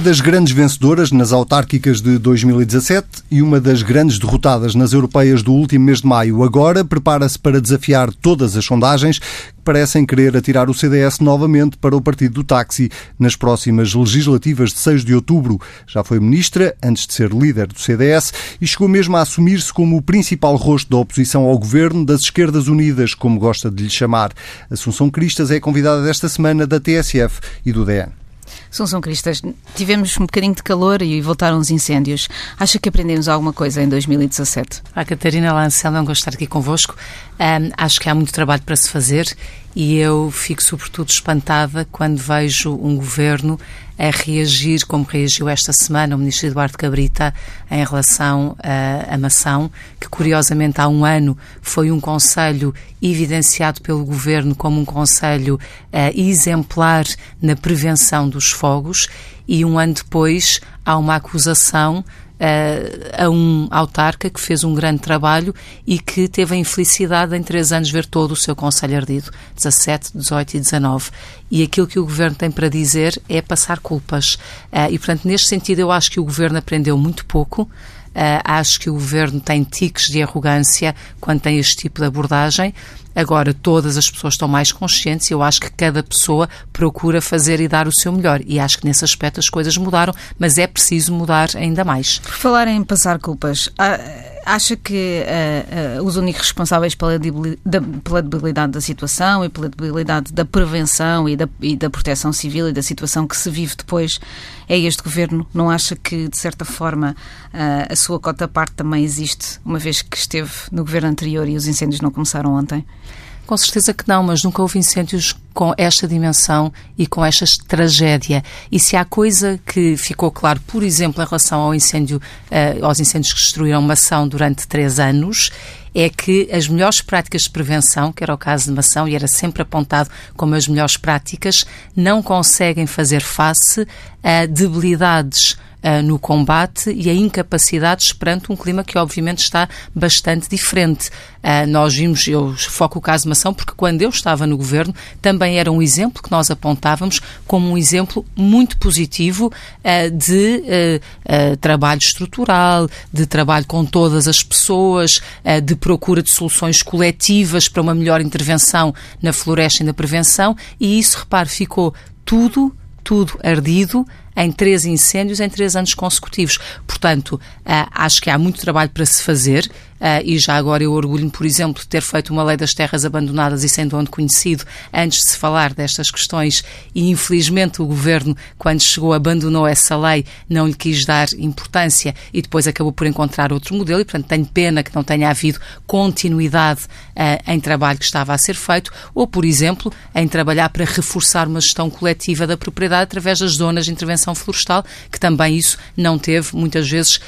Uma das grandes vencedoras nas autárquicas de 2017 e uma das grandes derrotadas nas europeias do último mês de maio. Agora prepara-se para desafiar todas as sondagens que parecem querer atirar o CDS novamente para o partido do táxi nas próximas legislativas de 6 de outubro. Já foi ministra antes de ser líder do CDS e chegou mesmo a assumir-se como o principal rosto da oposição ao governo das esquerdas unidas, como gosta de lhe chamar. Assunção Cristas é convidada desta semana da TSF e do DN. Assunção Cristas, tivemos um bocadinho de calor e voltaram os incêndios. Acha que aprendemos alguma coisa em 2017? A Catarina Lancel, não gosto de estar aqui convosco. Um, acho que há muito trabalho para se fazer e eu fico sobretudo espantada quando vejo um governo a reagir como reagiu esta semana o ministro Eduardo Cabrita em relação à mação, que curiosamente há um ano foi um conselho evidenciado pelo governo como um conselho uh, exemplar na prevenção dos fogos e um ano depois há uma acusação a um autarca que fez um grande trabalho e que teve a infelicidade em três anos ver todo o seu Conselho ardido, 17, 18 e 19. E aquilo que o Governo tem para dizer é passar culpas. E, portanto, neste sentido, eu acho que o Governo aprendeu muito pouco. Uh, acho que o governo tem tiques de arrogância quando tem este tipo de abordagem. Agora, todas as pessoas estão mais conscientes e eu acho que cada pessoa procura fazer e dar o seu melhor. E acho que nesse aspecto as coisas mudaram, mas é preciso mudar ainda mais. Por falar em passar culpas, acha que uh, uh, os únicos responsáveis pela, da, pela debilidade da situação e pela debilidade da prevenção e da, e da proteção civil e da situação que se vive depois é este governo? Não acha que, de certa forma, uh, a sua cota parte também existe, uma vez que esteve no governo anterior e os incêndios não começaram ontem? Com certeza que não, mas nunca houve incêndios com esta dimensão e com esta tragédia. E se há coisa que ficou claro, por exemplo, em relação ao incêndio, uh, aos incêndios que destruíram Mação durante três anos, é que as melhores práticas de prevenção, que era o caso de Mação e era sempre apontado como as melhores práticas, não conseguem fazer face a debilidades uh, no combate e a incapacidades perante um clima que obviamente está bastante diferente. Uh, nós vimos, eu foco o caso de Mação, porque quando eu estava no governo também era um exemplo que nós apontávamos como um exemplo muito positivo uh, de trabalho estrutural, de trabalho com todas as pessoas, de procura de soluções coletivas para uma melhor intervenção na floresta e na prevenção, e isso, repare, ficou tudo tudo ardido em três incêndios em três anos consecutivos. Portanto, acho que há muito trabalho para se fazer Uh, e já agora eu orgulho-me, por exemplo, de ter feito uma lei das terras abandonadas e sendo onde conhecido antes de se falar destas questões e infelizmente o Governo, quando chegou, abandonou essa lei, não lhe quis dar importância e depois acabou por encontrar outro modelo e, portanto, tenho pena que não tenha havido continuidade uh, em trabalho que estava a ser feito ou, por exemplo, em trabalhar para reforçar uma gestão coletiva da propriedade através das zonas de intervenção florestal, que também isso não teve, muitas vezes, uh,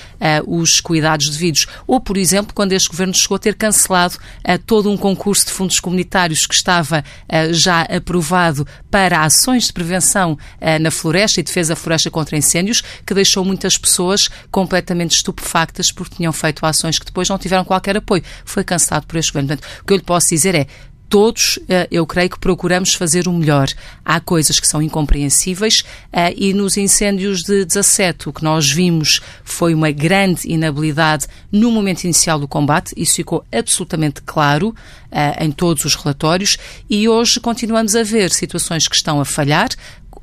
os cuidados devidos. Ou, por exemplo, quando este governo chegou a ter cancelado uh, todo um concurso de fundos comunitários que estava uh, já aprovado para ações de prevenção uh, na floresta e defesa da floresta contra incêndios, que deixou muitas pessoas completamente estupefactas porque tinham feito ações que depois não tiveram qualquer apoio. Foi cancelado por este governo. Portanto, o que eu lhe posso dizer é todos, eh, eu creio que procuramos fazer o melhor. Há coisas que são incompreensíveis eh, e nos incêndios de 17 o que nós vimos foi uma grande inabilidade no momento inicial do combate, isso ficou absolutamente claro eh, em todos os relatórios e hoje continuamos a ver situações que estão a falhar,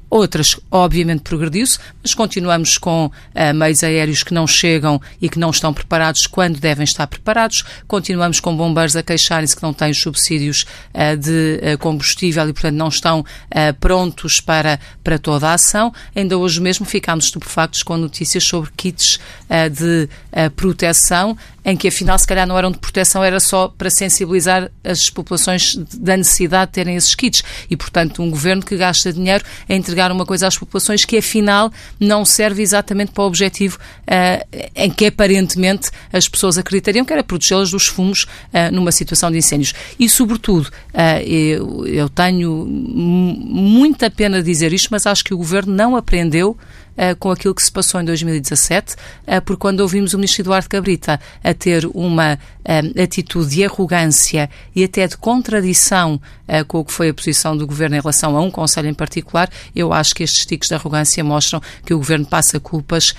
Outras, obviamente, progrediu-se, mas continuamos com uh, meios aéreos que não chegam e que não estão preparados quando devem estar preparados. Continuamos com bombeiros a queixarem-se que não têm os subsídios uh, de uh, combustível e, portanto, não estão prontos para, para toda a ação. Ainda hoje mesmo ficámos estupefactos com notícias sobre kits de proteção em que afinal se calhar não eram de proteção, era só para sensibilizar as populações da necessidade de terem esses kits. E, portanto, um governo que gasta dinheiro a entregar uma coisa às populações que afinal não serve exatamente para o objetivo uh, em que aparentemente as pessoas acreditariam que era protegê-las dos fumos uh, numa situação de incêndios. E, sobretudo, uh, eu, eu tenho muita pena dizer isto, mas acho que o governo não aprendeu com aquilo que se passou em 2017, porque quando ouvimos o ministro Eduardo Cabrita a ter uma uh, atitude de arrogância e até de contradição uh, com o que foi a posição do Governo em relação a um Conselho em particular, eu acho que estes ticos de arrogância mostram que o Governo passa culpas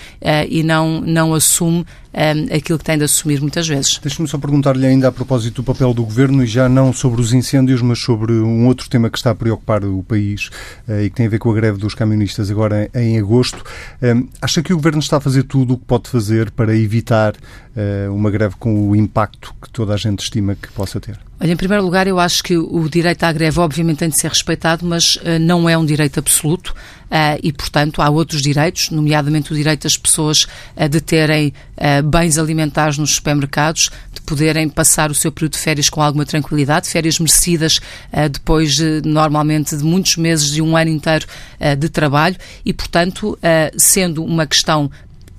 e não, não assume um, aquilo que tem de assumir muitas vezes. Deixe-me só perguntar-lhe ainda a propósito do papel do Governo, e já não sobre os incêndios, mas sobre um outro tema que está a preocupar o país uh, e que tem a ver com a greve dos camionistas agora em, em agosto. Um, acha que o Governo está a fazer tudo o que pode fazer para evitar uma greve com o impacto que toda a gente estima que possa ter? Olha, em primeiro lugar, eu acho que o direito à greve, obviamente, tem de ser respeitado, mas uh, não é um direito absoluto. Uh, e, portanto, há outros direitos, nomeadamente o direito das pessoas uh, de terem bens alimentares nos supermercados, de poderem passar o seu período de férias com alguma tranquilidade, férias merecidas depois, de, normalmente, de muitos meses, de um ano inteiro de trabalho, e, portanto, sendo uma questão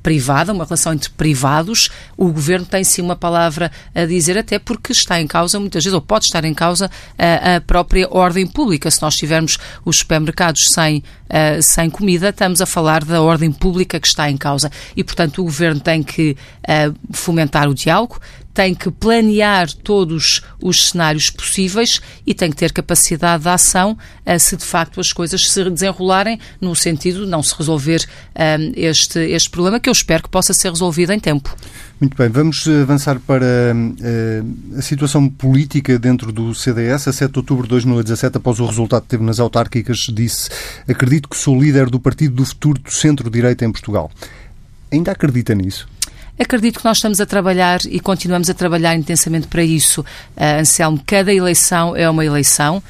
privada, uma relação entre privados, o governo tem sim uma palavra a dizer, até porque está em causa, muitas vezes, ou pode estar em causa, a, a própria ordem pública. Se nós tivermos os supermercados sem, sem comida, estamos a falar da ordem pública que está em causa. E, portanto, o governo tem que fomentar o diálogo, tem que planear todos os cenários possíveis e tem que ter capacidade de ação uh, se de facto as coisas se desenrolarem no sentido de não se resolver uh, este, este problema, que eu espero que possa ser resolvido em tempo. Muito bem, vamos avançar para uh, a situação política dentro do CDS. A 7 de outubro de 2017, após o resultado que teve nas autárquicas, disse: Acredito que sou líder do partido do futuro do centro-direita em Portugal. Ainda acredita nisso? Acredito que nós estamos a trabalhar e continuamos a trabalhar intensamente para isso. Uh, Anselmo, cada eleição é uma eleição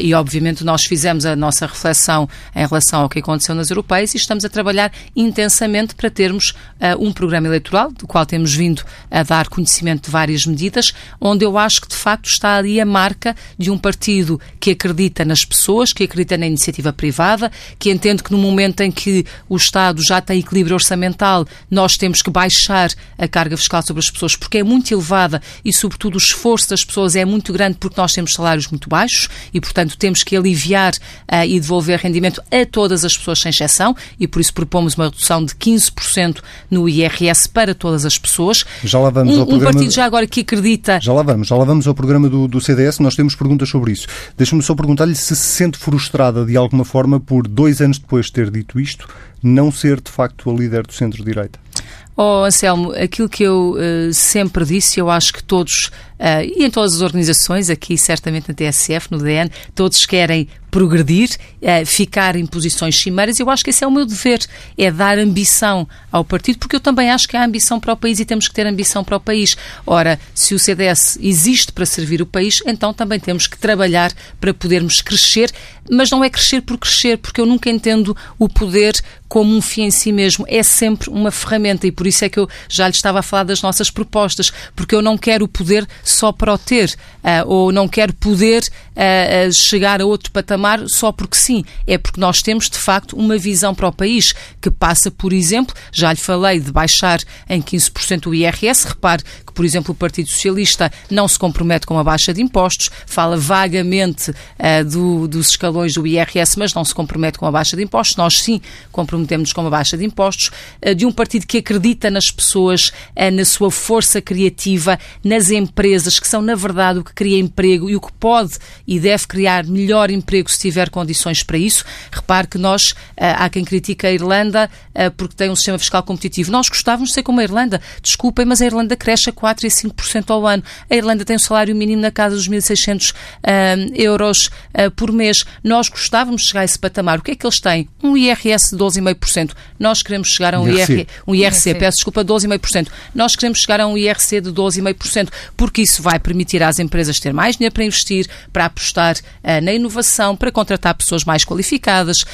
e, obviamente, nós fizemos a nossa reflexão em relação ao que aconteceu nas europeias e estamos a trabalhar intensamente para termos uh, um programa eleitoral, do qual temos vindo a dar conhecimento de várias medidas, onde eu acho que, de facto, está ali a marca de um partido que acredita nas pessoas, que acredita na iniciativa privada, que entende que no momento em que o Estado já tem equilíbrio orçamental, nós temos que baixar a carga fiscal sobre as pessoas, porque é muito elevada e, sobretudo, o esforço das pessoas é muito grande porque nós temos salários muito baixos e, portanto, temos que aliviar uh, e devolver rendimento a todas as pessoas sem exceção e, por isso, propomos uma redução de 15% no IRS para todas as pessoas. Já lá vamos um, ao programa... Um partido já agora que acredita... Já lá vamos, já lá vamos ao programa do, do CDS, nós temos perguntas sobre isso. Deixa-me só perguntar-lhe se se sente frustrada de alguma forma por, dois anos depois de ter dito isto, não ser de facto a líder do centro-direita. Oh, Anselmo, aquilo que eu uh, sempre disse, eu acho que todos, uh, e em todas as organizações, aqui certamente na TSF, no DN, todos querem progredir, uh, ficar em posições cimeiras. Eu acho que esse é o meu dever, é dar ambição ao partido, porque eu também acho que há ambição para o país e temos que ter ambição para o país. Ora, se o CDS existe para servir o país, então também temos que trabalhar para podermos crescer, mas não é crescer por crescer, porque eu nunca entendo o poder como um fim em si mesmo. É sempre uma ferramenta e por isso é que eu já lhe estava a falar das nossas propostas, porque eu não quero o poder só para o ter, uh, ou não quero poder uh, chegar a outro patamar só porque sim. É porque nós temos, de facto, uma visão para o país que passa, por exemplo, já lhe falei de baixar em 15% o IRS. Repare por exemplo, o Partido Socialista não se compromete com a baixa de impostos, fala vagamente uh, do, dos escalões do IRS, mas não se compromete com a baixa de impostos. Nós sim comprometemos com a baixa de impostos. Uh, de um partido que acredita nas pessoas, uh, na sua força criativa, nas empresas, que são, na verdade, o que cria emprego e o que pode e deve criar melhor emprego se tiver condições para isso. Repare que nós, há quem critica a Irlanda porque tem um sistema fiscal competitivo. Nós gostávamos de ser como a Irlanda. Desculpem, mas a Irlanda cresce a 4 e 5% ao ano. A Irlanda tem um salário mínimo na casa dos 1.600 uh, euros uh, por mês. Nós gostávamos de chegar a esse patamar. O que é que eles têm? Um IRS de 12,5%. Nós queremos chegar a um IRC, IRC, um IRC, IRC. peço desculpa, 12,5%. Nós queremos chegar a um IRC de 12,5%, porque isso vai permitir às empresas ter mais dinheiro para investir, para apostar uh, na inovação, para contratar pessoas mais qualificadas.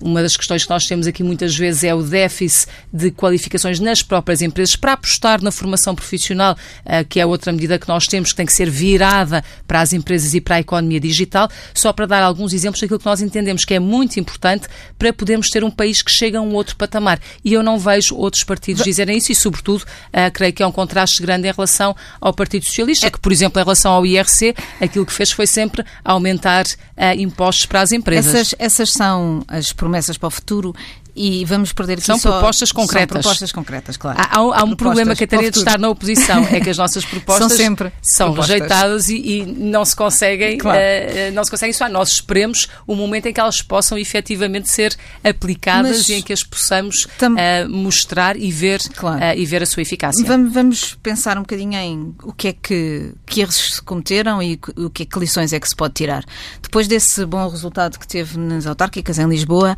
uma das questões que nós temos aqui muitas vezes é o déficit de qualificações nas próprias empresas para apostar na formação profissional profissional, eh, que é outra medida que nós temos, que tem que ser virada para as empresas e para a economia digital, só para dar alguns exemplos daquilo que nós entendemos que é muito importante para podermos ter um país que chega a um outro patamar. E eu não vejo outros partidos dizerem isso e, sobretudo, uh, creio que é um contraste grande em relação ao Partido Socialista, que, por exemplo, em relação ao IRC, aquilo que fez foi sempre aumentar uh, impostos para as empresas. Essas, essas são as promessas para o futuro e vamos perder aqui São só, propostas concretas. São propostas concretas, claro. Há, há, um problema, Catarina, de estar na oposição, é que as nossas propostas são, sempre são propostas. rejeitadas e, e, não se conseguem, claro. uh, não se conseguem isso. Nós esperemos o momento em que elas possam efetivamente ser aplicadas Mas, e em que as possamos uh, mostrar e ver, claro. uh, e ver a sua eficácia. Vamos, vamos, pensar um bocadinho em o que é que, que erros se cometeram e o que, é, que lições é que se pode tirar. Depois desse bom resultado que teve nas autárquicas em Lisboa,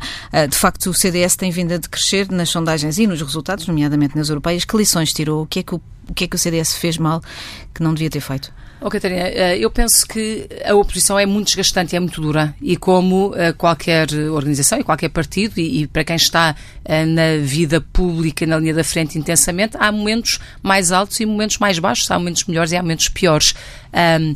de facto o CDS tem vindo a decrescer nas sondagens e nos resultados, nomeadamente nas europeias. Que lições tirou? O que é que o, o, que é que o CDS fez mal que não devia ter feito? Oh, Catarina, eh, eu penso que a oposição é muito desgastante, é muito dura e como eh, qualquer organização e qualquer partido e, para quem está eh, na vida pública, na linha da frente intensamente, há momentos mais altos e momentos mais baixos, há momentos melhores e há momentos piores. Um,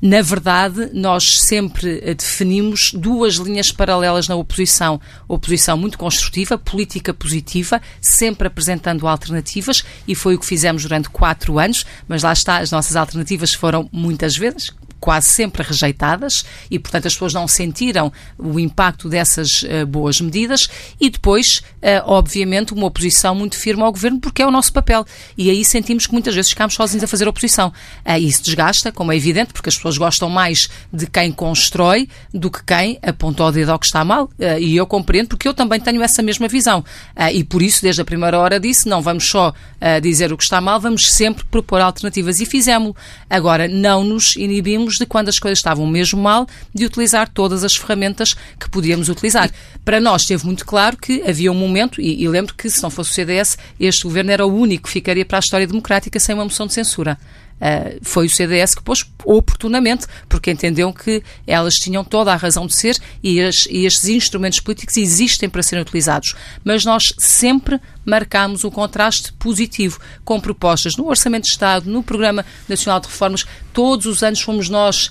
na verdade, nós sempre eh, definimos duas linhas paralelas na oposição. Oposição muito construtiva, política positiva, sempre apresentando alternativas, e foi o que fizemos durante quatro anos, mas lá está, as nossas alternativas foram muitas vezes, quase sempre rejeitadas e, portanto, as pessoas não sentiram o impacto dessas uh, boas medidas. E depois, uh, obviamente, uma oposição muito firme ao governo porque é o nosso papel. E aí sentimos que muitas vezes ficamos sozinhos a fazer oposição. Uh, isso desgasta, como é evidente, porque as pessoas gostam mais de quem constrói do que quem aponta o dedo ao que está mal. E eu compreendo porque eu também tenho essa mesma visão. E por isso, desde a primeira hora disse, não vamos só dizer o que está mal, vamos sempre propor alternativas. E fizemos. Agora, não nos inibimos de quando as coisas estavam mesmo mal, de utilizar todas as ferramentas que podíamos utilizar. Para nós esteve muito claro que havia um momento, e, e lembro que se não fosse o CDS, este governo era o único que ficaria para a história democrática sem uma moção de censura. Uh, foi o CDS que pôs oportunamente, porque entenderam que elas tinham toda a razão de ser e, as, e estes instrumentos políticos existem para serem utilizados. Mas nós sempre marcámos um contraste positivo com propostas no Orçamento de Estado, no Programa Nacional de Reformas. Todos os anos fomos nós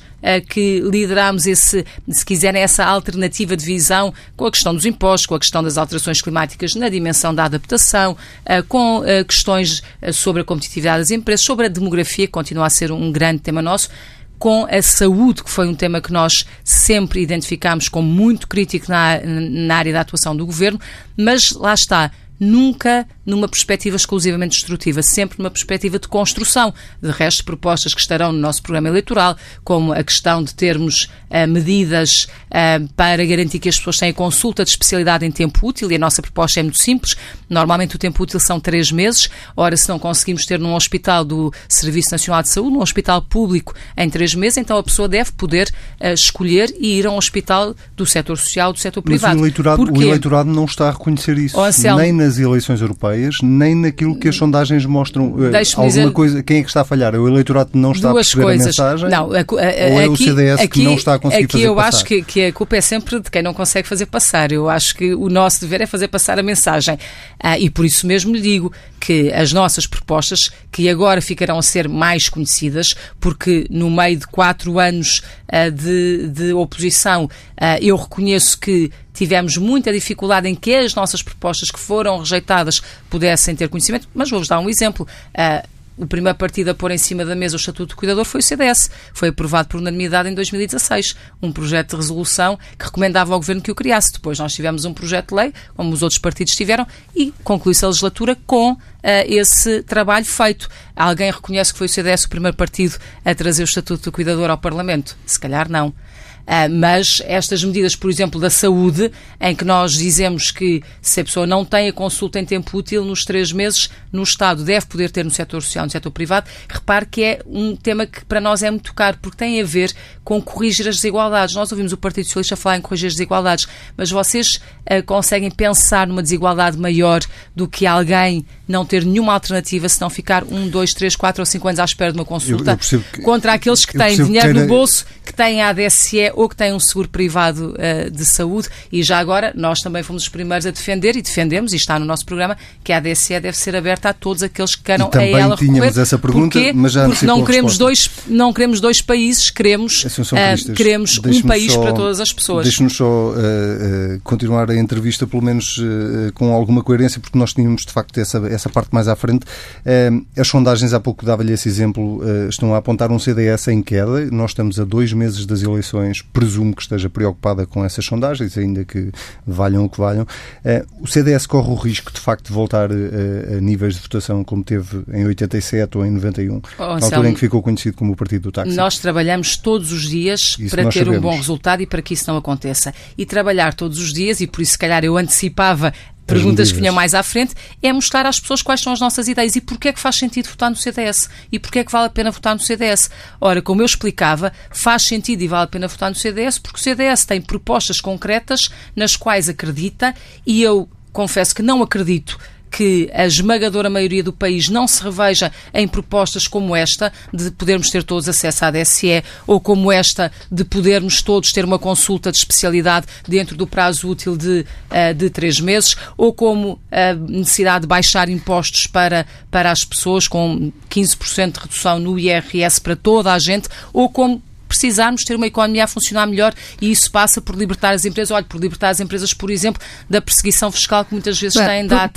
que liderámos esse, se quiserem, essa alternativa de visão com a questão dos impostos, com a questão das alterações climáticas na dimensão da adaptação, eh, com eh, questões eh, sobre a competitividade das empresas, sobre a demografia, que continua a ser um grande tema nosso com a saúde, que foi um tema que nós sempre identificámos como muito crítico na, na área da atuação do governo, mas lá está, nunca numa perspectiva exclusivamente destrutiva, sempre numa perspectiva de construção. De resto, propostas que estarão no nosso programa eleitoral, como a questão de termos uh, medidas uh, para garantir que as pessoas têm consulta de especialidade em tempo útil, e a nossa proposta é muito simples. Normalmente o tempo útil são três meses. Ora, se não conseguimos ter num hospital do Serviço Nacional de Saúde, num hospital público, em três meses, então a pessoa deve poder uh, escolher e ir a um hospital do setor social, do setor privado. Mas o eleitorado, o eleitorado não está a reconhecer isso, oh, nem nas eleições europeias europeias, nem naquilo que as sondagens mostram. Eh, alguma dizer... coisa, quem é que está a falhar? É o eleitorado que não está Duas a perceber coisas. a mensagem? Não, a, a, ou é o CDS aqui, que não está a conseguir fazer passar? Aqui eu acho que, que, a culpa é sempre de quem não consegue fazer passar. Eu acho que o nosso dever é fazer passar a mensagem. Ah, e por isso mesmo lhe digo que as nossas propostas, que agora ficarão a ser mais conhecidas, porque no meio de quatro anos ah, de, de oposição, ah, eu reconheço que tivemos muita dificuldade em que as nossas propostas que foram rejeitadas pudessem ter conhecimento, mas vou-vos dar um exemplo. Uh, o primeiro partido a pôr em cima da mesa o Estatuto do Cuidador foi o CDS. Foi aprovado por unanimidade em 2016. Um projeto de resolução que recomendava ao Governo que o criasse. Depois nós tivemos um projeto de lei, como os outros partidos tiveram, e concluiu-se a legislatura com uh, esse trabalho feito. Alguém reconhece que foi o CDS o primeiro partido a trazer o Estatuto do Cuidador ao Parlamento? Se calhar não. Uh, mas estas medidas, por exemplo, da saúde, em que nós dizemos que se a pessoa não tem a consulta em tempo útil nos três meses, no Estado deve poder ter no setor social, no setor privado, repare que é um tema que para nós é muito caro, porque tem a ver com corrigir as desigualdades. Nós ouvimos o Partido Socialista falar em corrigir as desigualdades, mas vocês uh, conseguem pensar numa desigualdade maior do que alguém não ter nenhuma alternativa se não ficar um, dois, três, quatro ou cinco anos à espera de uma consulta eu, eu que, contra aqueles que têm dinheiro que no bolso, que têm a ADSE ou que têm um seguro privado uh, de saúde. E já agora, nós também fomos os primeiros a defender e defendemos, e está no nosso programa, que a ADSE deve ser aberta a todos aqueles que queiram a ela recorrer. essa pergunta, Porquê? mas já Porque não queremos, dois, não queremos dois países, queremos, uh, queremos um país só, para todas as pessoas. Deixe-nos só uh, continuar a entrevista, pelo menos com alguma coerência, porque nós tínhamos de facto essa, essa parte mais à frente. as sondagens, há pouco dava-lhe esse exemplo, estão a apontar um CDS em queda. Nós estamos a dois meses das eleições presumo que esteja preocupada com essas sondagens, ainda que valham o que valham. O CDS corre o risco, de facto, de voltar a, níveis de votação como teve em 87 ou em 91, oh, na altura em que ficou conhecido como o Partido do Táxi. Nós trabalhamos todos os dias isso para ter sabemos. um bom resultado e para que isso não aconteça. E trabalhar todos os dias, e por isso, se calhar, eu antecipava perguntas que vinham mais à frente, é mostrar às pessoas quais são as nossas ideias e porquê é que faz sentido votar no CDS e porquê é que vale a pena votar no CDS. Ora, como eu explicava, faz sentido e vale a pena votar no CDS porque o CDS tem propostas concretas nas quais acredita e eu confesso que não acredito que a esmagadora maioria do país não se reveja em propostas como esta, de podermos ter todos acesso à DSE, ou como esta, de podermos todos ter uma consulta de especialidade dentro do prazo útil de, uh, de três meses, ou como a necessidade de baixar impostos para, para as pessoas, com 15% de redução no IRS para toda a gente, ou como precisarmos ter uma economia a funcionar melhor e isso passa por libertar as empresas. Olha, por libertar as empresas, por exemplo, da perseguição fiscal que muitas vezes Bem, têm dado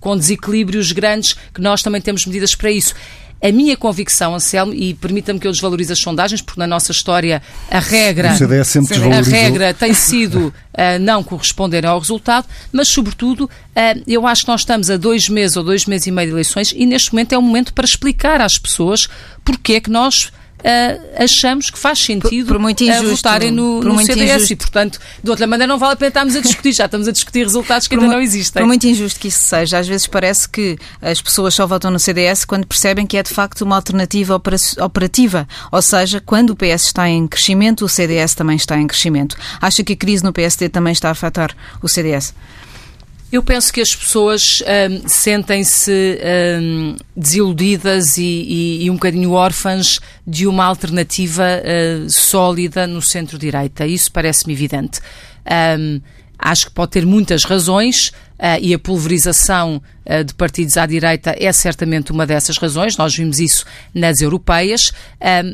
com desequilíbrios grandes, que nós também temos medidas para isso. A minha convicção, Anselmo, e permita-me que eu desvalorize as sondagens, porque na nossa história a regra, a regra tem sido uh, não corresponder ao resultado, mas sobretudo uh, eu acho que nós estamos a dois meses ou dois meses e meio de eleições e neste momento é o momento para explicar às pessoas porque é que nós uh, achamos que faz sentido por, por muito injusto, votarem no, por no muito CDS injusto. e, portanto, de outra maneira não vale a pena estarmos a discutir, já estamos a discutir resultados que por ainda não existem. Por muito injusto que isso seja, às vezes parece que as pessoas só votam no CDS quando percebem que é de facto uma alternativa operativa, ou seja, quando o PS está em crescimento, o CDS também está em crescimento. Acha que a crise no PSD também está a afetar o CDS? Eu penso que as pessoas um, sentem-se um, desiludidas e, e, e, um bocadinho órfãs de uma alternativa uh, sólida no centro-direita. Isso parece-me evidente. Acho que pode ter muitas razões e a pulverização de partidos à direita é certamente uma dessas razões. Nós vimos isso nas europeias,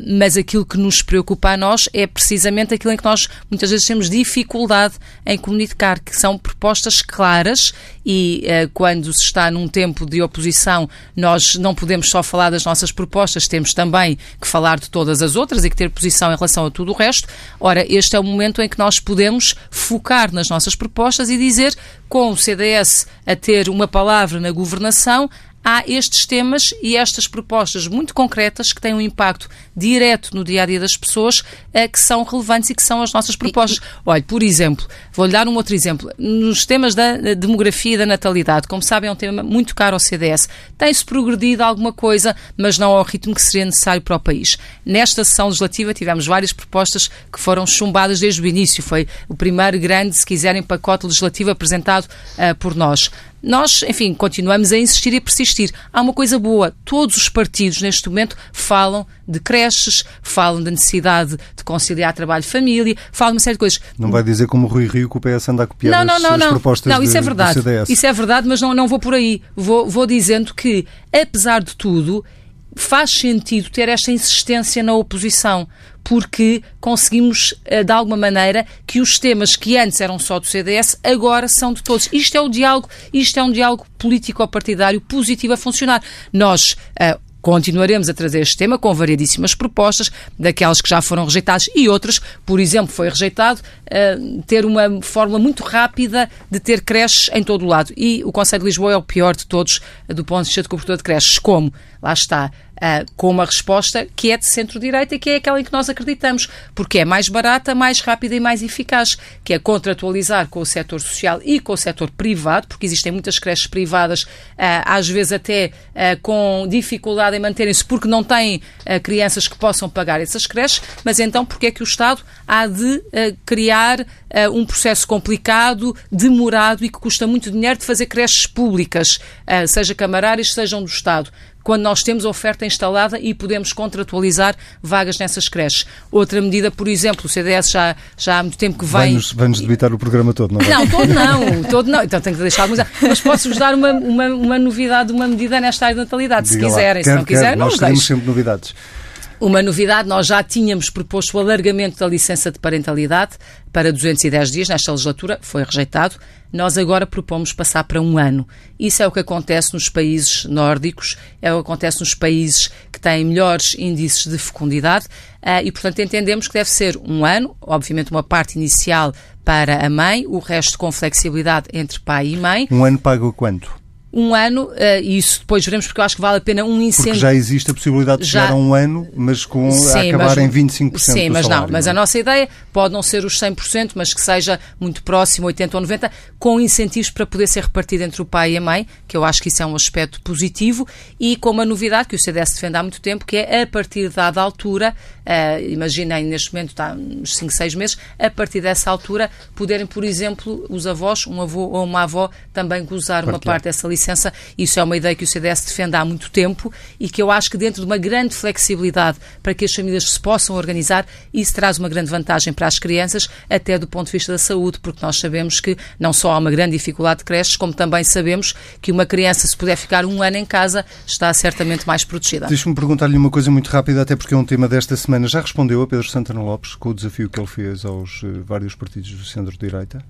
mas aquilo que nos preocupa a nós é precisamente aquilo em que nós muitas vezes temos dificuldade em comunicar, que são propostas claras e quando se está num tempo de oposição, nós não podemos só falar das nossas propostas, temos também que falar de todas as outras e que ter posição em relação a tudo o resto. Ora, este é o momento em que nós podemos focar nas nossas propostas e dizer com o CDS a ter uma palavra na governação, há estes temas e estas propostas muito concretas que têm um impacto direto no dia a dia das pessoas eh, que são relevantes e que são as nossas propostas. Olha, por exemplo, vou-lhe dar um outro exemplo. Nos temas da demografia e da natalidade, como sabem, é um tema muito caro ao CDS. Tem-se progredido alguma coisa, mas não ao ritmo que seria necessário para o país. Nesta sessão legislativa tivemos várias propostas que foram chumbadas desde o início. Foi o primeiro grande, se quiserem, pacote legislativo apresentado uh, por nós. Nós, enfim, continuamos a insistir e persistir. Há uma coisa boa: todos os partidos neste momento falam de creches, falam da necessidade de conciliar trabalho e família, falam uma série de coisas. Não vai dizer como o Rui Rio que o PS anda a copiar não, não, não, as, não. propostas não, isso é verdade. Isso é verdade, mas não, não vou por aí. Vou, vou dizendo que, apesar de tudo, faz sentido ter esta insistência na oposição, porque conseguimos, eh, de alguma maneira, que os temas que antes eram só do CDS, agora são de todos. Isto é o diálogo, isto é um diálogo político-partidário positivo a funcionar. Nós, eh, Continuaremos a trazer este tema com variedíssimas propostas, daquelas que já foram rejeitadas e outras, por exemplo, foi rejeitado uh, ter uma fórmula muito rápida de ter creches em todo o lado. E o Conselho de Lisboa é o pior de todos do ponto de vista de cobertura de creches. Como? Lá está uh, com uma resposta que é de centro-direita e que é aquela em que nós acreditamos, porque é mais barata, mais rápida e mais eficaz, que é contratualizar com o setor social e com o setor privado, porque existem muitas creches privadas, uh, às vezes até uh, com dificuldade em manterem-se porque não têm crianças que possam pagar essas creches, mas então porque é que o Estado há de criar um processo complicado, demorado e que custa muito dinheiro de fazer creches públicas, seja camarárias, sejam do Estado quando nós temos oferta instalada e podemos contratualizar vagas nessas creches. Outra medida, por exemplo, o CDS já, já há muito tempo que vem... Vai-nos vai debitar o programa todo, não vai? Não, todo não, todo não. Então tenho que deixar alguns... Mas posso-vos dar uma, uma, uma novidade, uma medida nesta área de natalidade, Diga se quiserem. Lá. Se não quiserem, não nós queremos sempre novidades. Uma novidade, nós já tínhamos proposto o alargamento da licença de parentalidade para 210 dias nesta legislatura, foi rejeitado. Nós agora propomos passar para um ano. Isso é o que acontece nos países nórdicos, é o que acontece nos países que têm melhores índices de fecundidade uh, e, portanto, entendemos que deve ser um ano, obviamente uma parte inicial para a mãe, o resto com flexibilidade entre pai e mãe. Um ano pago quanto? Um ano, uh, e isso depois veremos, porque eu acho que vale a pena um incêndio. Porque já existe a possibilidade de já... chegar a um ano, mas com sim, a acabar mas, em 25% Sim, mas salário, não. Mas não. a nossa ideia pode não ser os 100%, mas que seja muito próximo, 80% ou 90%, com incentivos para poder ser repartido entre o pai e a mãe, que eu acho que isso é um aspecto positivo, e com uma novidade que o CDS defende há muito tempo, que é a partir de dada altura, uh, imaginem neste momento está uns 5, 6 meses, a partir dessa altura poderem, por exemplo, os avós, um avô ou uma avó, também gozar uma parte dessa licença. Isso é uma ideia que o CDS defende há muito tempo e que eu acho que dentro de uma grande flexibilidade para que as famílias se possam organizar, isso traz uma grande vantagem para as crianças, até do ponto de vista da saúde, porque nós sabemos que não só há uma grande dificuldade de creches, como também sabemos que uma criança, se puder ficar um ano em casa, está certamente mais protegida. Deixa-me perguntar-lhe uma coisa muito rápida, até porque é um tema desta semana. Já respondeu a Pedro Santana Lopes com o desafio que ele fez aos uh, vários partidos do centro-direita?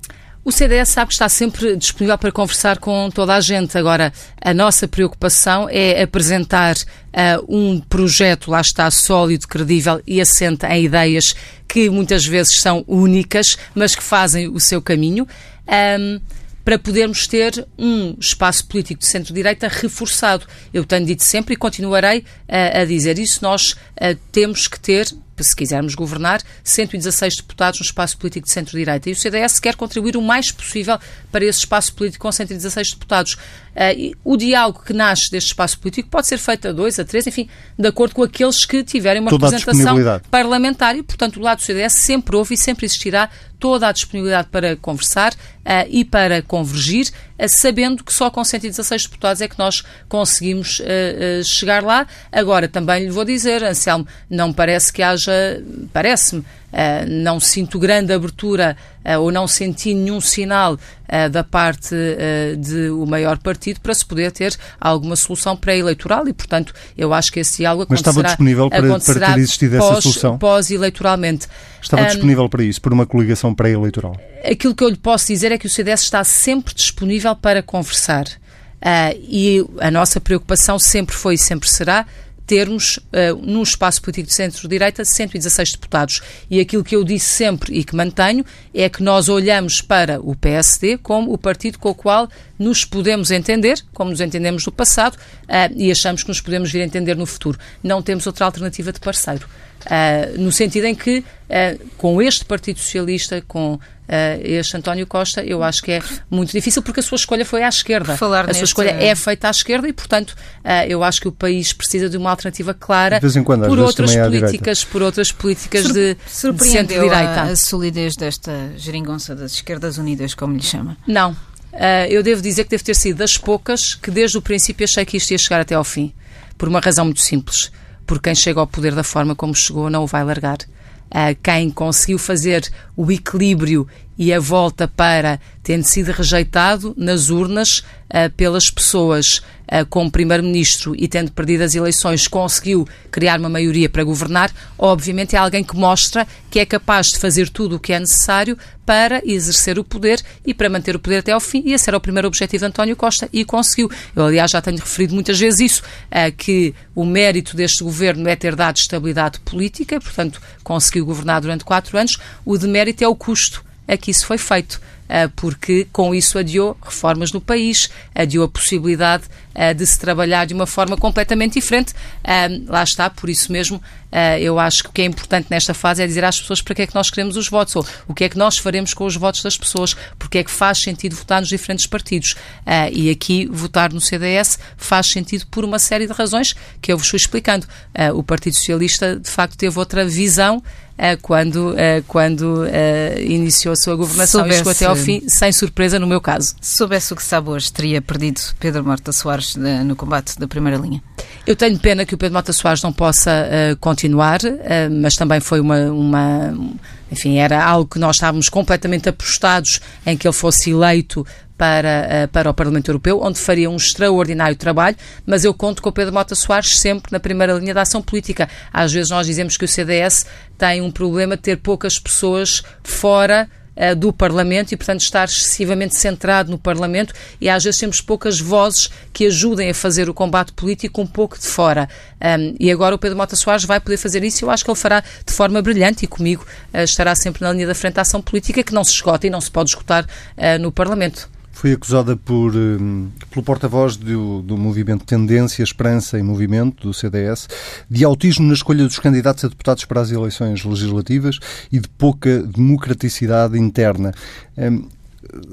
O CDS sabe que está sempre disponível para conversar com toda a gente. Agora, a nossa preocupação é apresentar uh, um projeto, lá está, sólido, credível e assente em ideias que muitas vezes são únicas, mas que fazem o seu caminho. Um, para podermos ter um espaço político de centro-direita reforçado. Eu tenho dito sempre e continuarei uh, a dizer isso. Nós uh, temos que ter se quisermos governar, 116 deputados no espaço político de centro-direita. E o CDS quer contribuir o mais possível para esse espaço político com 116 deputados. Uh, o diálogo que nasce deste espaço político pode ser feito a dois, a três, enfim, de acordo com aqueles que tiverem uma Toda representação parlamentar. E, portanto, o lado do CDS sempre houve e sempre existirá toda a disponibilidade para conversar uh, e para convergir, sabendo que só com 116 deputados é que nós conseguimos uh, chegar lá. Agora, também lhe vou dizer, Anselmo, não parece que haja, parece-me, Uh, não sinto grande abertura uh, ou não senti nenhum sinal uh, da parte de o maior partido para se poder ter alguma solução pré-eleitoral e, portanto, eu acho que esse diálogo Mas estava disponível para, para ter existido pós, essa solução? Pós-eleitoralmente. Estava um, disponível para isso, por uma coligação pré-eleitoral? Aquilo que eu lhe posso dizer é que o CDS está sempre disponível para conversar. e a nossa preocupação sempre foi e sempre será termos uh, no espaço político de centro-direita 116 deputados. E aquilo que eu disse sempre e que mantenho é que nós olhamos para o PSD como o partido com o qual nos podemos entender, como nos entendemos no passado, uh, e achamos que nos podemos vir a entender no futuro. Não temos outra alternativa de parceiro. Uh, no sentido em que, com este Partido Socialista, com este António Costa, eu acho que é muito difícil porque a sua escolha foi à esquerda. Falar a neste... sua escolha é feita à esquerda e, portanto, eu acho que o país precisa de uma alternativa clara quando, por, outras políticas, por outras políticas Sur de, de centro-direita. A, a solidez desta geringonça das esquerdas unidas, como lhe chama? Não. eu devo dizer que deve ter sido das poucas que desde o princípio achei que isto ia chegar até ao fim. Por uma razão muito simples porque quem chega ao poder da forma como chegou não o vai largar. Uh, quem conseguiu fazer o equilíbrio e a volta para, tendo sido rejeitado nas urnas uh, pelas pessoas uh, como Primeiro-Ministro e tendo perdido as eleições, conseguiu criar uma maioria para governar, obviamente é alguém que mostra que é capaz de fazer tudo o que é necessário para exercer o poder e para manter o poder até ao fim. E esse era o primeiro objetivo de António Costa e conseguiu. Eu, aliás, já tenho referido muitas vezes isso, uh, que o mérito deste governo é ter dado estabilidade política, portanto, conseguiu governar durante quatro anos. O demérito é o custo a que isso foi feito, ah, porque com isso adiou reformas no país, adiou a possibilidade ah, de se trabalhar de uma forma completamente diferente. Ah, lá está, por isso mesmo, eu acho que o que é importante nesta fase é dizer às pessoas para que é que nós queremos os votos, ou o que é que nós faremos com os votos das pessoas, porque é que faz sentido votar nos diferentes partidos. E aqui, votar no CDS faz sentido por uma série de razões que eu vos fui explicando. O Partido Socialista, de facto, teve outra visão eh, quando, eh, quando eh, iniciou a sua governação soubesse, e chegou até ao fim, sem surpresa no meu caso. Se soubesse o que sabe hoje, teria perdido Pedro Marta Soares no combate da primeira linha. Eu tenho pena que o Pedro Mota Soares não possa uh, continuar, uh, mas também foi uma, uma. Enfim, era algo que nós estávamos completamente apostados em que ele fosse eleito para, para o Parlamento Europeu, onde faria um extraordinário trabalho, mas eu conto com o Pedro Mota Soares sempre na primeira linha da ação política. Às vezes nós dizemos que o CDS tem um problema de ter poucas pessoas fora uh, do Parlamento e, portanto, estar excessivamente centrado no Parlamento e às vezes temos poucas vozes que ajudem a fazer o combate político um pouco de fora. Um, e agora o Pedro Mota Soares vai poder fazer isso e eu acho que ele fará de forma brilhante e comigo uh, estará sempre na linha da frente da ação política que não se esgota e não se pode esgotar uh, no Parlamento. Foi acusada por, hum, pelo porta-voz do, do movimento Tendência, Esperança e Movimento, do CDS, de autismo na escolha dos candidatos a deputados para as eleições legislativas e de pouca democraticidade interna.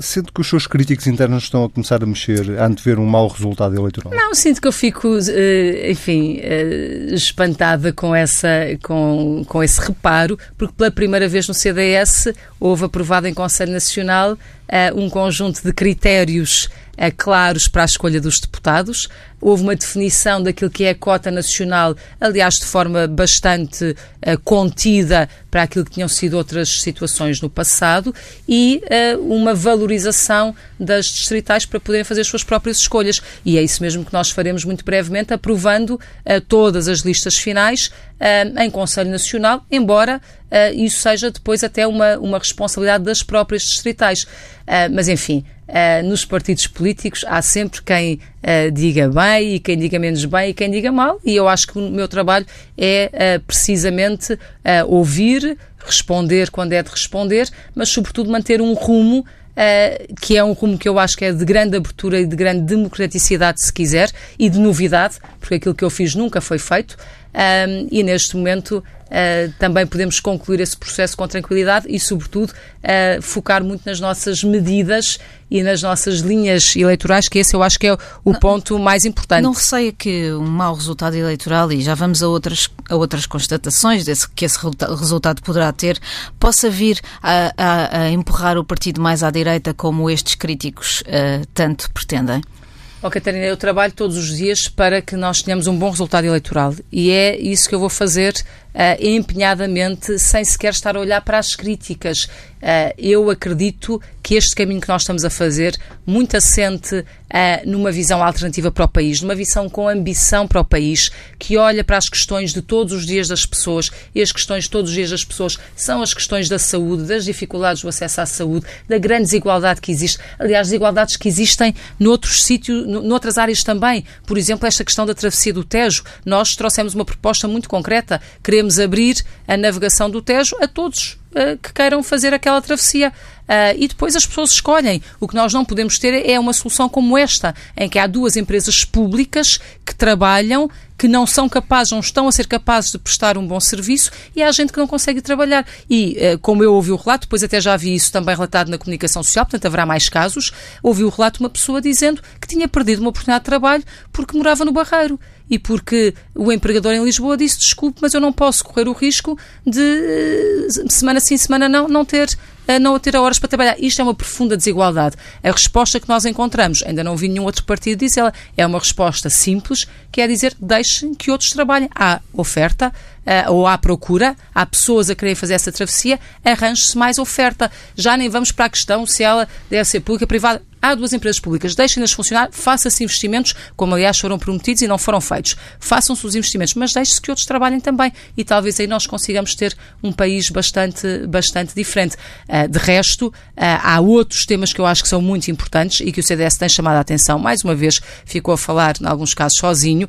Sendo que os seus críticos internos estão a começar a mexer antes de ver um mau resultado eleitoral? Não, sinto que eu fico, eh, enfim, eh, espantada com, essa, com, com esse reparo, porque pela primeira vez no CDS houve aprovado em Conselho Nacional eh, um conjunto de critérios claros para a escolha dos deputados. Houve uma definição daquilo que é a cota nacional, aliás, de forma bastante uh, contida para aquilo que tinham sido outras situações no passado, e uh, uma valorização das distritais para poderem fazer as suas próprias escolhas. E é isso mesmo que nós faremos muito brevemente, aprovando uh, todas as listas finais em Conselho Nacional, embora isso seja depois até uma, uma responsabilidade das próprias distritais. mas, enfim, Uh, nos partidos políticos há sempre quem uh, diga bem e quem diga menos bem e quem diga mal, e eu acho que o meu trabalho é uh, precisamente ouvir, responder quando é de responder, mas sobretudo manter um rumo Uh, que é um rumo que eu acho que é de grande abertura e de grande democraticidade, se quiser, e de novidade, porque aquilo que eu fiz nunca foi feito. E neste momento uh, também podemos concluir esse processo com tranquilidade e, sobretudo, uh, focar muito nas nossas medidas e nas nossas linhas eleitorais, que esse eu acho que é o não, ponto mais importante. Não receia que um mau resultado eleitoral, e já vamos a outras, a outras constatações desse, que esse resultado poderá ter, possa vir a, a, a empurrar o partido mais à direita, como estes críticos uh, tanto pretendem? Oh, Catarina, eu trabalho todos os dias para que nós tenhamos um bom resultado eleitoral e é isso que eu vou fazer empenhadamente, sem sequer estar a olhar para as críticas. Uh, eu acredito que este caminho que nós estamos a fazer, muito assente uh, numa visão alternativa para o país, numa visão com ambição para o país, que olha para as questões de todos os dias das pessoas, e as questões de todos os dias das pessoas são as questões da saúde, das dificuldades do acesso à saúde, da grande desigualdade que existe, aliás, desigualdades que existem noutros sítios, noutras áreas também. Por exemplo, esta questão da travessia do Tejo. Nós trouxemos uma proposta muito concreta. Queremos abrir a navegação do Tejo a todos uh, que queiram fazer aquela travessia. Uh, e depois as pessoas escolhem. O que nós não podemos ter é uma solução como esta, em que há duas empresas públicas que trabalham, que não são capazes, não estão a ser capazes de prestar um bom serviço e há gente que não consegue trabalhar. E, uh, como eu ouvi o relato, depois até já vi isso também relatado na comunicação social, portanto haverá mais casos, ouvi o relato de uma pessoa dizendo que tinha perdido uma oportunidade de trabalho porque morava no Barreiro e porque o empregador em Lisboa disse desculpe, mas eu não posso correr o risco de eh, semana sim, semana não, não ter a não ter horas para trabalhar. Isto é uma profunda desigualdade. A resposta que nós encontramos, ainda não vi nenhum outro partido dizer, ela é uma resposta simples, que é dizer deixem que outros trabalhem. Há oferta, uh, ou há procura, há pessoas a querer fazer essa travessia, arranje-se mais oferta. Já nem vamos para a questão se ela deve ser pública, privada há duas empresas públicas, deixem-nas funcionar, façam-se investimentos, como aliás foram prometidos e não foram feitos. Façam-se os investimentos, mas deixe-se que outros trabalhem também e talvez aí nós consigamos ter um país bastante, bastante diferente. Uh, de resto, uh, há outros temas que eu acho que são muito importantes e que o CDS tem chamado a atenção. Mais uma vez, ficou a falar, em alguns casos, sozinho,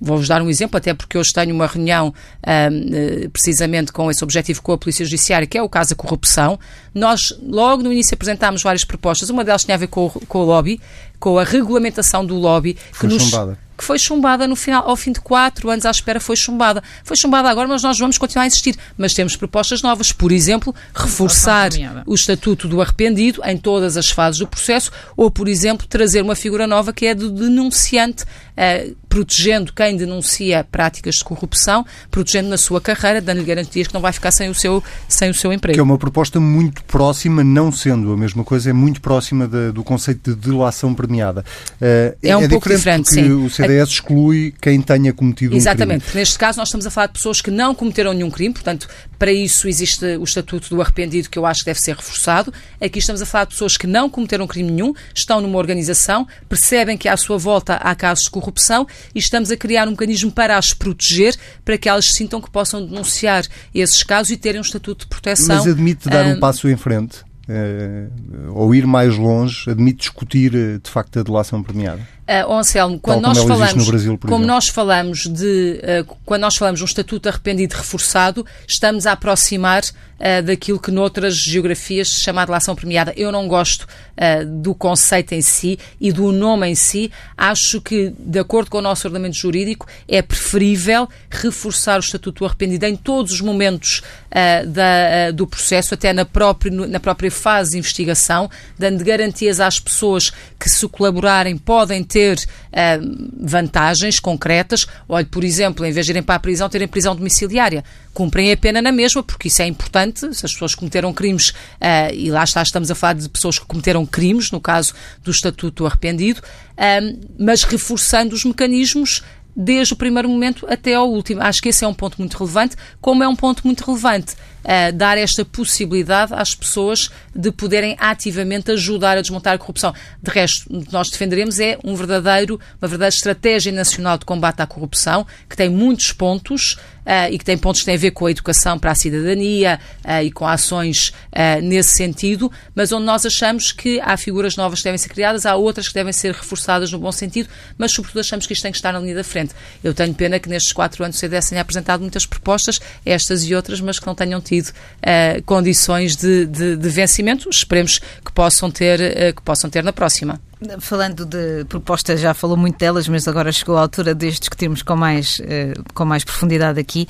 Vou-vos dar um exemplo, até porque hoje tenho uma reunião um, precisamente com esse objetivo com a Polícia Judiciária, que é o caso da corrupção. Nós, logo no início, apresentámos várias propostas. Uma delas tinha a ver com, com o lobby, com a regulamentação do lobby. Foi que nos, chumbada que foi chumbada no final, ao fim de quatro anos à espera, foi chumbada. Foi chumbada agora, mas nós vamos continuar a insistir. Mas temos propostas novas, por exemplo, reforçar o estatuto do arrependido em todas as fases do processo, ou, por exemplo, trazer uma figura nova que é do denunciante. Uh, protegendo quem denuncia práticas de corrupção, protegendo na sua carreira, dando-lhe garantias que não vai ficar sem o seu, sem o seu emprego. Que é uma proposta muito próxima, não sendo a mesma coisa, é muito próxima de, do conceito de delação premiada. Uh, é um é pouco diferente, sim. CDS exclui quem tenha cometido Exatamente. um crime. Neste caso, nós estamos a falar de pessoas que não cometeram nenhum crime, portanto, para isso existe o Estatuto do Arrependido, que eu acho que deve ser reforçado. Aqui estamos a falar de pessoas que não cometeram crime nenhum, estão numa organização, percebem que à sua volta há casos de corrupção e estamos a criar um mecanismo para as proteger, para que elas sintam que possam denunciar esses casos e terem um estatuto de proteção. Mas admite dar um, um passo em frente? Uh, ou ir mais longe, admite discutir eh, de facto a delação premiada? Uh, Anselmo, quando nós falamos, Brasil, como nós falamos de, uh, quando nós falamos de um estatuto arrependido reforçado, estamos a aproximar uh, daquilo que noutras geografias se chama de lação premiada. Eu não gosto uh, do conceito em si e do nome em si. Acho que, de acordo com o nosso ordenamento jurídico, é preferível reforçar o estatuto arrependido em todos os momentos da, do processo, até na própria, na própria fase de investigação, dando garantias às pessoas que, se colaborarem, podem ter uh, vantagens concretas. Olhe, por exemplo, em vez de irem para a prisão, terem prisão domiciliária. Cumprem a pena na mesma, porque isso é importante. Se as pessoas cometeram crimes, uh, e lá está, estamos a falar de pessoas que cometeram crimes, no caso do Estatuto Arrependido, mas reforçando os mecanismos desde o primeiro momento até ao último. Acho que esse é um ponto muito relevante, como é um ponto muito relevante uh, dar esta possibilidade às pessoas de poderem ativamente ajudar a desmontar a corrupção. De resto, nós defenderemos é um verdadeiro, uma verdadeira estratégia nacional de combate à corrupção, que tem muitos pontos e que tem pontos que têm a ver com a educação para a cidadania uh, e com ações nesse sentido, mas onde nós achamos que há figuras novas que devem ser criadas, há outras que devem ser reforçadas no bom sentido, mas sobretudo achamos que isto tem que estar na linha da frente. Eu tenho pena que nestes quatro anos o CDS tenha apresentado muitas propostas, estas e outras, mas que não tenham tido uh, condições de, de, de, vencimento. Esperemos que possam ter, uh, que possam ter na próxima. Falando de propostas, já falou muito delas, mas agora chegou a altura de discutirmos com mais, uh, com mais profundidade aqui.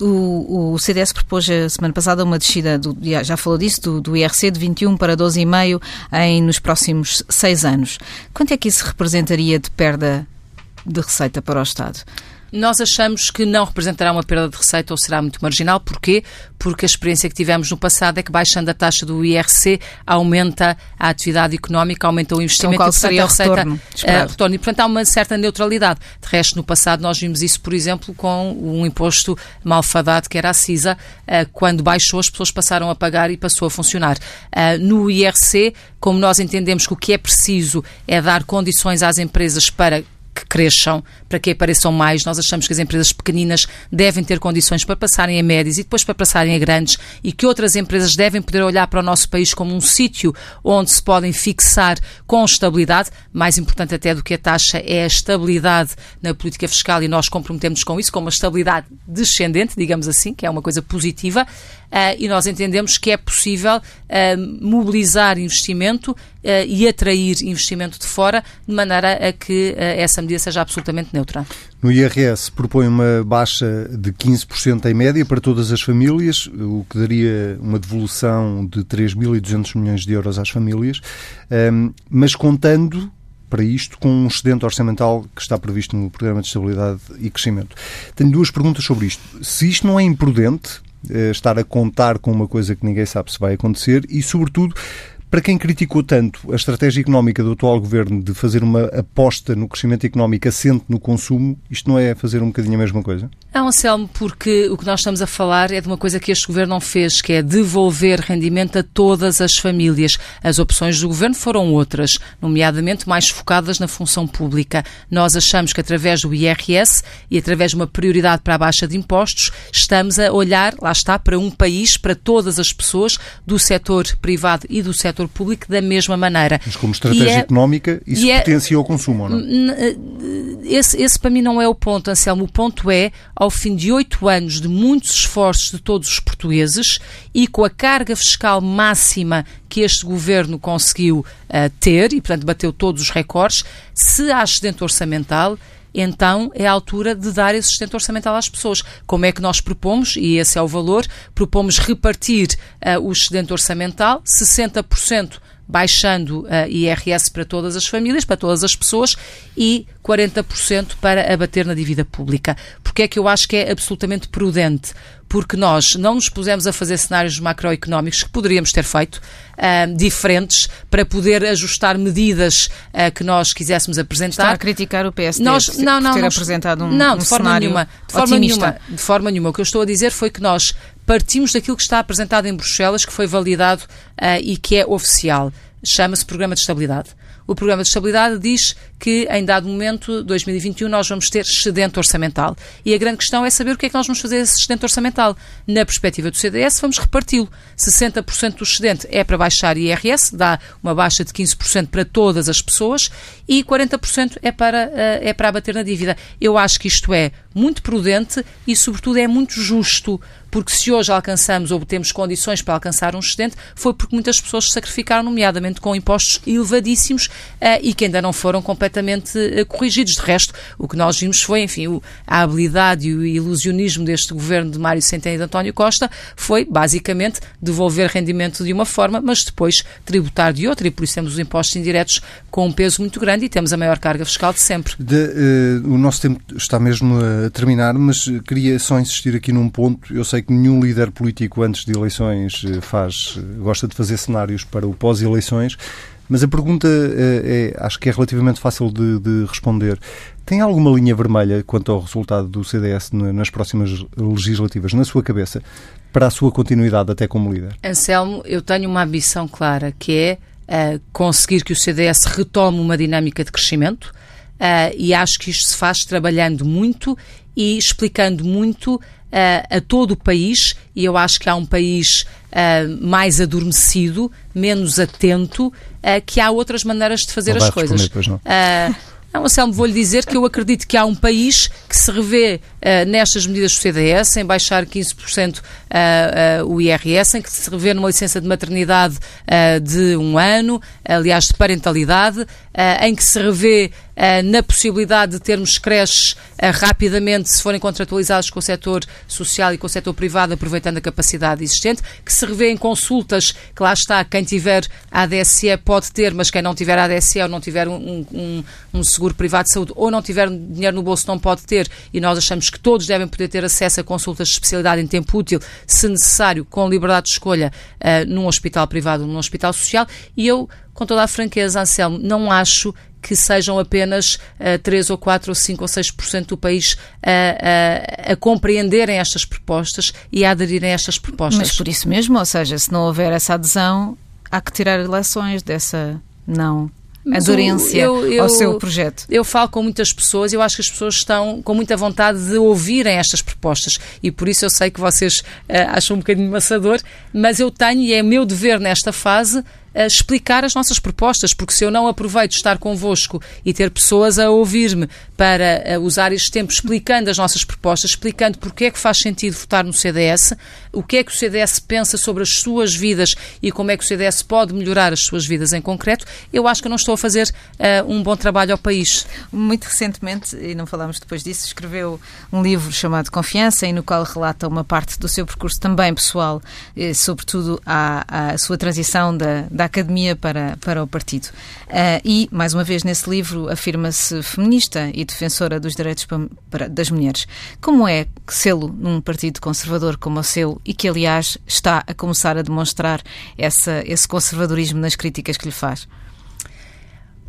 Uh, o, o, CDS propôs a semana passada uma descida, do, já falou disso, do, do IRC de 21 para 12,5 em, nos próximos seis anos. Quanto é que isso representaria de perda de receita para o Estado? Nós achamos que não representará uma perda de receita ou será muito marginal. Porquê? Porque a experiência que tivemos no passado é que baixando a taxa do IRC aumenta a atividade económica, aumenta o investimento então, qual e, portanto, a receita retorno, uh, retorno. E, portanto, há uma certa neutralidade. De resto, no passado nós vimos isso, por exemplo, com um imposto malfadado que era a CISA, uh, quando baixou as pessoas passaram a pagar e passou a funcionar. Uh, no IRC, como nós entendemos que o que é preciso é dar condições às empresas para que cresçam, para que apareçam mais. Nós achamos que as empresas pequeninas devem ter condições para passarem a médias e depois para passarem a grandes e que outras empresas devem poder olhar para o nosso país como um sítio onde se podem fixar com estabilidade. Mais importante até do que a taxa é a estabilidade na política fiscal e nós comprometemos com isso, com uma estabilidade descendente, digamos assim, que é uma coisa positiva. Uh, e nós entendemos que é possível uh, mobilizar investimento e atrair investimento de fora, de maneira a que essa medida seja absolutamente neutra. No IRS propõe uma baixa de 15% em média para todas as famílias, o que daria uma devolução de 3.200 milhões de euros às famílias, um, mas contando para isto com um excedente orçamental que está previsto no Programa de Estabilidade e Crescimento. Tenho duas perguntas sobre isto. Se isto não é imprudente, eh, estar a contar com uma coisa que ninguém sabe se vai acontecer e, sobretudo, para quem criticou tanto a estratégia económica do atual governo de fazer uma aposta no crescimento económico assente no consumo, isto não é fazer um bocadinho a mesma coisa? Não, Anselmo, porque o que nós estamos a falar é de uma coisa que este governo não fez, que é devolver rendimento a todas as famílias. As opções do governo foram outras, nomeadamente mais focadas na função pública. Nós achamos que através do IRS e através de uma prioridade para a baixa de impostos, estamos a olhar, lá está, para um país, para todas as pessoas do setor privado e do setor público da mesma maneira. Mas como estratégia é, económica, isso é, potencia o consumo, não? Eh, esse, esse para mim não é o ponto, Anselmo. O ponto é ao fim de oito anos de muitos esforços de todos os portugueses e com a carga fiscal máxima que este governo conseguiu uh, ter, e portanto bateu todos os recordes, se há excedente orçamental, então é a altura de dar esse sustento orçamental às pessoas. Como é que nós propomos, e esse é o valor, propomos repartir uh, o excedente orçamental, 60% baixando a IRS para todas as famílias, para todas as pessoas e 40% para abater na dívida pública. Porque é que eu acho que é absolutamente prudente? Porque nós não nos pusemos a fazer cenários macroeconómicos que poderíamos ter feito, uh, diferentes, para poder ajustar medidas uh, que nós quiséssemos apresentar. Está a criticar o PSD nós, por, não, não, ter nós, apresentado um, não, de um forma nenhuma, de forma otimista. nenhuma, de forma nenhuma. O que eu estou a dizer foi que nós partimos daquilo que está apresentado em Bruxelas, que foi validado uh, e que é oficial. Chama-se Programa de Estabilidade. O Programa de Estabilidade diz que, em dado momento, 2021, nós vamos ter excedente orçamental. E a grande questão é saber o que é que nós vamos fazer esse excedente orçamental. Na perspectiva do CDS, vamos reparti-lo. 60% do excedente é para baixar IRS, dá uma baixa de 15% para todas as pessoas, e 40% é para, eh, é para abater na dívida. Eu acho que isto é muito prudente e, sobretudo, é muito justo porque se hoje alcançamos ou temos condições para alcançar um excedente, foi porque muitas pessoas se sacrificaram, nomeadamente com impostos elevadíssimos uh, e que ainda não foram completamente uh, corrigidos. De resto, o que nós vimos foi, enfim, o, a habilidade e o ilusionismo deste governo de Mário Centeno e de António Costa foi, basicamente, devolver rendimento de uma forma, mas depois tributar de outra, e por isso temos os impostos indiretos com um peso muito grande e temos a maior carga fiscal de sempre. De, uh, o nosso tempo está mesmo a terminar, mas queria só insistir aqui num ponto. Eu sei sei que nenhum líder político antes de eleições eh, faz, eh, gosta de fazer cenários para o pós-eleições, mas a pergunta é, é, acho que é relativamente fácil de, de, responder. Tem alguma linha vermelha quanto ao resultado do CDS nas próximas legislativas, na sua cabeça, para a sua continuidade até como líder? Anselmo, eu tenho uma ambição clara, que é uh, conseguir que o CDS retome uma dinâmica de crescimento uh, e acho que isto se faz trabalhando muito e explicando muito uh, a todo o país, e eu acho que há um país uh, mais adormecido, menos atento, uh, que há outras maneiras de fazer não as coisas. Não. Não, Anselmo, vou-lhe dizer que eu acredito que há um país que se revê uh, nestas medidas do CDS, em baixar 15% uh, uh, o IRS, em que se revê numa licença de maternidade de um ano, aliás, de parentalidade, em que se revê na possibilidade de termos creches rapidamente, se forem contratualizados com o setor social e com o setor privado, aproveitando a capacidade existente, que se revê em consultas, que lá está, quem tiver ADSE pode ter, mas quem não tiver ADSE ou não tiver um, um, um seguro privado de saúde ou não tiver dinheiro no bolso não pode ter, e nós achamos que todos devem poder ter acesso a consultas de especialidade em tempo útil, se necessário, com liberdade de escolha, uh, num hospital privado ou num hospital social, e eu, com toda a franqueza, Anselmo, não acho que sejam apenas uh, 3 ou 4 ou 5 ou 6% do país a, a, a, compreenderem estas propostas e a aderirem a estas propostas. Mas por isso mesmo, ou seja, se não houver essa adesão, há que tirar leções dessa não adorência eu, eu, ao seu projeto? Eu falo com muitas pessoas e eu acho que as pessoas estão com muita vontade de ouvirem estas propostas e por isso eu sei que vocês uh, acham um bocadinho maçador, mas eu tenho e é meu dever nesta fase explicar as nossas propostas, porque se eu não aproveito estar convosco e ter pessoas a ouvir-me para eh, usar este tempo explicando as nossas propostas, explicando porque é que faz sentido votar no CDS, o que é que o CDS pensa sobre as suas vidas e como é que o CDS pode melhorar as suas vidas em concreto, eu acho que eu não estou a fazer uh, um bom trabalho ao país. Muito recentemente, e não falamos depois disso, escreveu um livro chamado Confiança, e no qual relata uma parte do seu percurso também pessoal, eh, sobretudo a, a sua transição da, da academia para, para o partido. Uh, e, mais uma vez, nesse livro afirma-se feminista e defensora dos direitos para, das mulheres. Como é sê-lo num partido conservador como o seu e que, aliás, está a começar a demonstrar essa, esse conservadorismo nas críticas que lhe faz?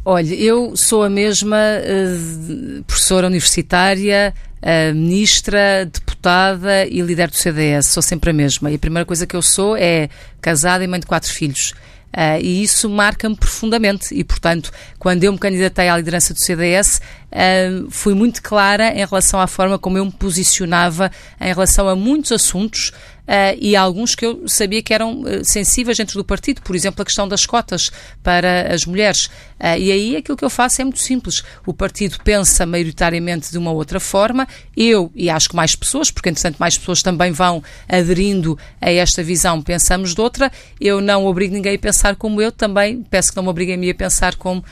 Olha, eu sou a mesma uh, professora universitária, uh, ministra, deputada e líder do CDS. Sou sempre a mesma. E a primeira coisa que eu sou é casada e mãe de quatro filhos. Uh, e isso marca-me profundamente. E, portanto, quando eu me candidatei à liderança do CDS, uh, ah, fui muito clara em relação à forma como eu me posicionava em relação a muitos assuntos uh, e alguns que eu sabia que eram uh, sensíveis dentro do partido, por exemplo, a questão das cotas para as mulheres. Uh, e aí aquilo que eu faço é muito simples. O partido pensa maioritariamente de uma outra forma, eu e acho que mais pessoas, porque entretanto mais pessoas também vão aderindo a esta visão, pensamos de outra. Eu não obrigo ninguém a pensar como eu, também peço que não me obriguem a mim a pensar como,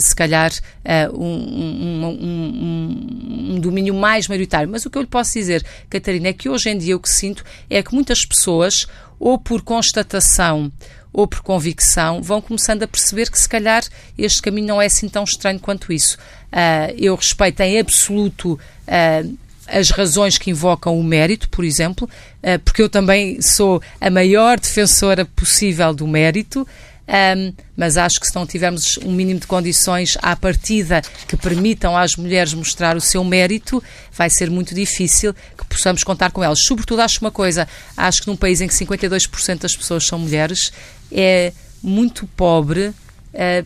se calhar, um, um, um, um domínio mais maioritário. Mas o que eu lhe posso dizer, Catarina, é que hoje em dia o que sinto é que muitas pessoas, ou por constatação, ou por convicção, vão começando a perceber que se calhar este caminho não é assim tão estranho quanto isso. Uh, eu respeito em absoluto uh, as razões que invocam o mérito, por exemplo, uh, porque eu também sou a maior defensora possível do mérito. Um, mas acho que se não tivermos um mínimo de condições à partida que permitam às mulheres mostrar o seu mérito, vai ser muito difícil que possamos contar com elas. Sobretudo, acho uma coisa: acho que num país em que 52% das pessoas são mulheres, é muito pobre uh,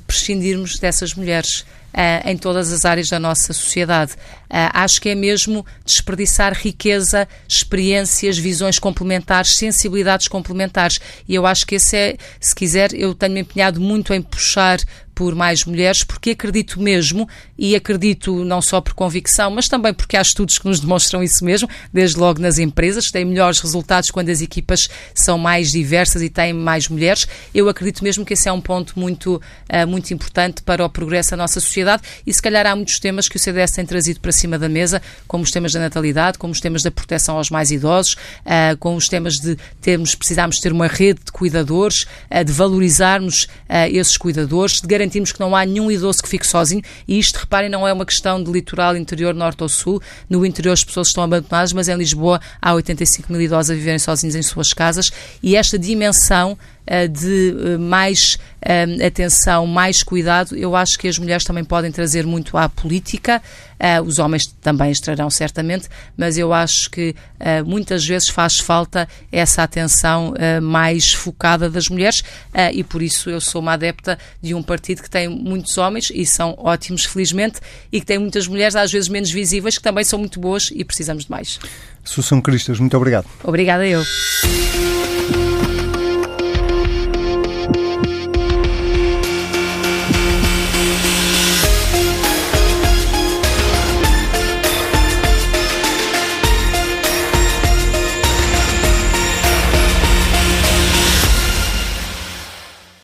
prescindirmos dessas mulheres. Uh, em todas as áreas da nossa sociedade. Uh, acho que é mesmo desperdiçar riqueza, experiências, visões complementares, sensibilidades complementares. E eu acho que esse é, se quiser, eu tenho-me empenhado muito em puxar por mais mulheres, porque acredito mesmo, e acredito não só por convicção, mas também porque há estudos que nos demonstram isso mesmo, desde logo nas empresas, têm melhores resultados quando as equipas são mais diversas e têm mais mulheres. Eu acredito mesmo que esse é um ponto muito, uh, muito importante para o progresso da nossa sociedade e se calhar há muitos temas que o CDS tem trazido para cima da mesa, como os temas da natalidade, como os temas da proteção aos mais idosos, uh, com os temas de termos, precisarmos ter uma rede de cuidadores, uh, de valorizarmos esses cuidadores, de garantir garantimos que não há nenhum idoso que fique sozinho. E isto, reparem, não é uma questão de litoral, interior, norte ou sul. No interior as pessoas estão abandonadas, mas em Lisboa há 85 mil idosos a viverem sozinhos em suas casas. E esta dimensão de eh, mais eh, atenção, mais cuidado, eu acho que as mulheres também podem trazer muito à política, os homens também estarão certamente, mas eu acho que muitas vezes faz falta essa atenção mais focada das mulheres e por isso eu sou uma adepta de um partido que tem muitos homens e são ótimos, felizmente, e que tem muitas mulheres, às vezes menos visíveis, que também são muito boas e precisamos de mais. Susão Cristas, muito obrigado. Obrigada eu.